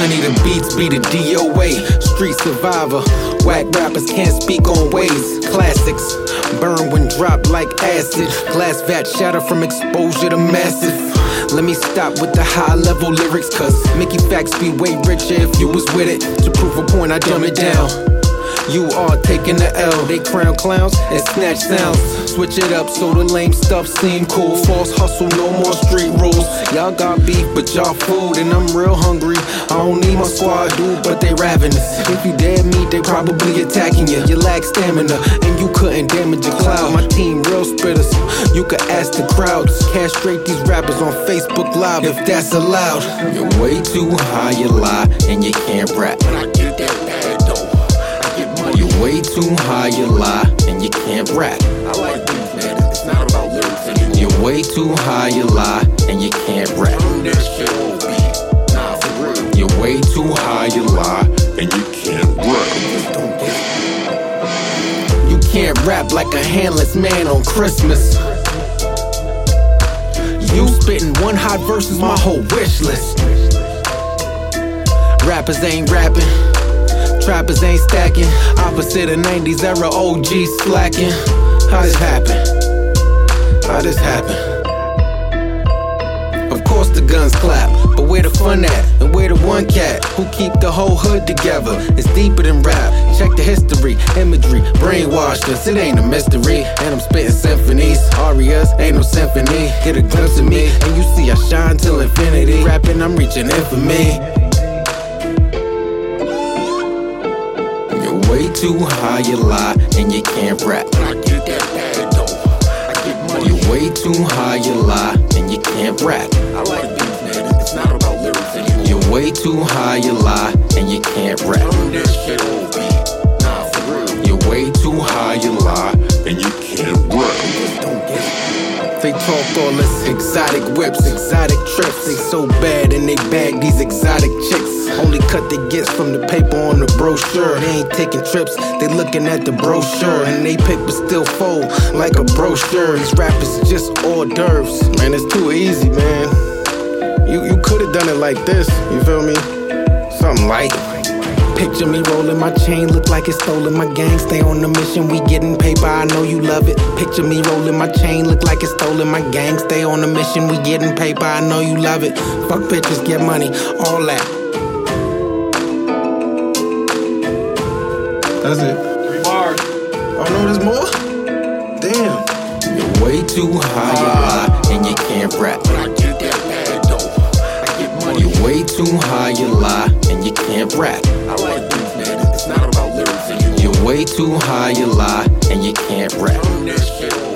plenty the beats be the DOA. Street survivor. Whack rappers can't speak on ways. Classics. Burn when dropped like acid. Glass vat shatter from exposure to massive. Let me stop with the high level lyrics, cause Mickey Factz be way richer if you was with it. To prove a point, I dumb it down. You are taking the L. They crown clowns and snatch sounds. Switch it up so the lame stuff seem cool. False hustle, no more street rules. Y'all got beef, but y'all food, and I'm real hungry. I don't need my squad, dude, but they ravenous. If you dead meat, they probably attacking you. You lack stamina, and you couldn't damage your cloud. My team real spitters. You could ask the crowds. Castrate these rappers on Facebook Live if that's allowed. You're way too high, you lie, and you can't rap. When I get that bag I get money. You're way too high, you lie, and you can't rap. I like beef, man. It's not about lyrics anymore. You're way too high, you lie, and you can't rap. Turn shit on beat. Nah, for real. You're way too high, you lie, and you can't rap. Just don't get it. You can't rap like a handless man on Christmas. You spitting one hot verse is my whole wish list. Rappers ain't rapping, trappers ain't stacking. Opposite of 90s era OG slacking. How this happen? How this happen? Of course the guns clap, but where the fun at? And where the one cat who keep the whole hood together? It's deeper than rap. Check the history, imagery, brainwashed us. It ain't a mystery. And I'm spitting symphonies, arias, ain't no symphony. Get a glimpse of me, and you see I shine till infinity. Rapping, I'm reaching infamy. You're way too high, you lie, and you can't rap. I get money. You're way too high, you lie, you can't rap. I like beef, man. It's not about lyrics anymore. You're way too high, you lie, and you can't rap. They talk all this exotic whips, exotic trips. They so bad and they bag these exotic chicks. Only cut they gets from the paper on the brochure. They ain't taking trips, they looking at the brochure. And they paper still fold like a brochure. These rappers just hors d'oeuvres. Man, it's too easy, man. You, you could have done it like this, you feel me? Something like Picture me rolling my chain, look like it's stolen. My gang stay on the mission, we getting paper, I know you love it. Picture me rolling my chain, look like it's stolen. My gang stay on the mission, we getting paper, I know you love it. Fuck bitches, get money, all that. That's it. Three bars. Oh no, there's more? Damn. You're way too high, you lie, and you can't rap. When I get that bag though, I get money. You're way too high, you lie, and you can't rap. I like beef, man. It's not about lyrics. You're way too high, you lie, and you can't rap.